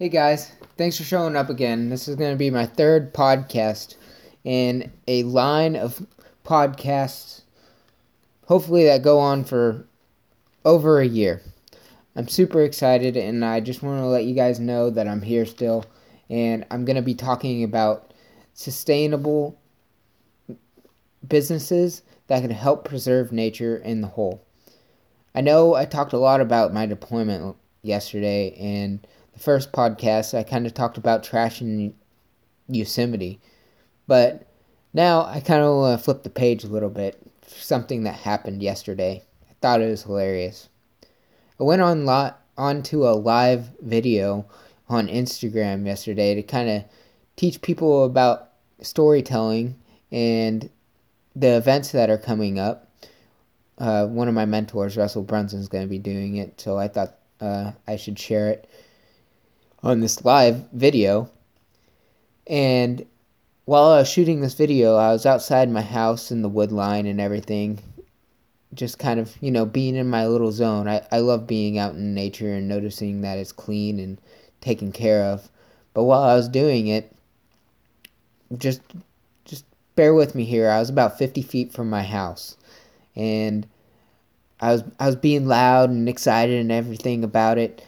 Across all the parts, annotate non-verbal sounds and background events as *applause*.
Hey guys, thanks for showing up again. This is going to be my third podcast in a line of podcasts, hopefully, that go on for over a year. I'm super excited and I just want to let you guys know that I'm here still and I'm going to be talking about sustainable businesses that can help preserve nature in the whole. I know I talked a lot about my deployment yesterday and first podcast, I kind of talked about trash in Yosemite. But now I kind of want to flip the page a little bit. Something that happened yesterday. I thought it was hilarious. I went on lot onto a live video on Instagram yesterday to kind of teach people about storytelling and the events that are coming up. Uh, one of my mentors, Russell Brunson, is going to be doing it, so I thought uh, I should share it on this live video. And while I was shooting this video, I was outside my house in the wood line and everything. Just kind of, you know, being in my little zone. I, I love being out in nature and noticing that it's clean and taken care of. But while I was doing it, just just bear with me here. I was about 50 feet from my house. And I was I was being loud and excited and everything about it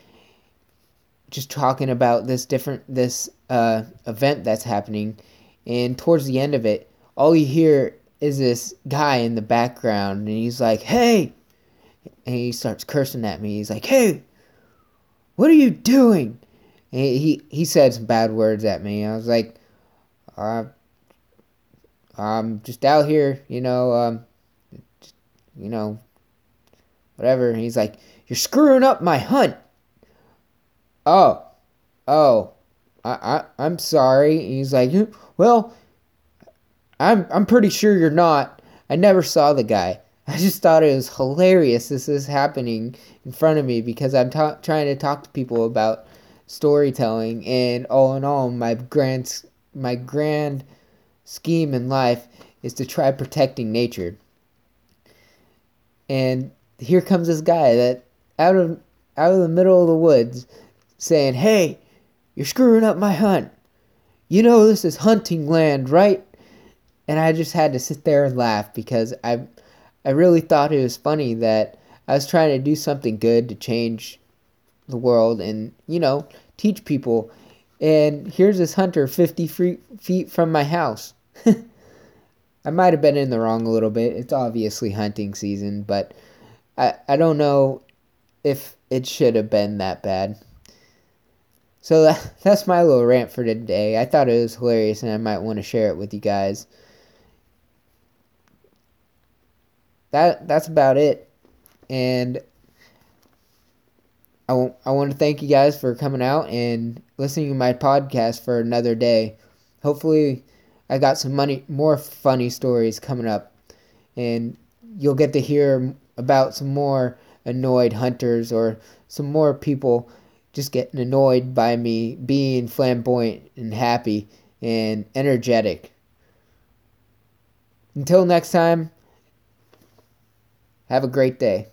just talking about this different this uh, event that's happening, and towards the end of it, all you hear is this guy in the background, and he's like, "Hey," and he starts cursing at me. He's like, "Hey, what are you doing?" And he he said some bad words at me. I was like, uh, "I'm just out here, you know, um, you know, whatever." And he's like, "You're screwing up my hunt." Oh, oh, I, I, I'm sorry. he's like, hmm, well, I'm, I'm pretty sure you're not. I never saw the guy. I just thought it was hilarious this is happening in front of me because I'm ta- trying to talk to people about storytelling and all in all my grand my grand scheme in life is to try protecting nature. And here comes this guy that out of out of the middle of the woods saying, Hey, you're screwing up my hunt. You know this is hunting land, right? And I just had to sit there and laugh because I I really thought it was funny that I was trying to do something good to change the world and, you know, teach people. And here's this hunter 50 feet from my house. *laughs* I might have been in the wrong a little bit. It's obviously hunting season, but I, I don't know if it should have been that bad. So that, *laughs* that's my little rant for today. I thought it was hilarious and I might want to share it with you guys. That that's about it. And I, w- I want to thank you guys for coming out and listening to my podcast for another day. Hopefully I got some money more funny stories coming up and you'll get to hear about some more annoyed hunters or some more people just getting annoyed by me being flamboyant and happy and energetic. Until next time, have a great day.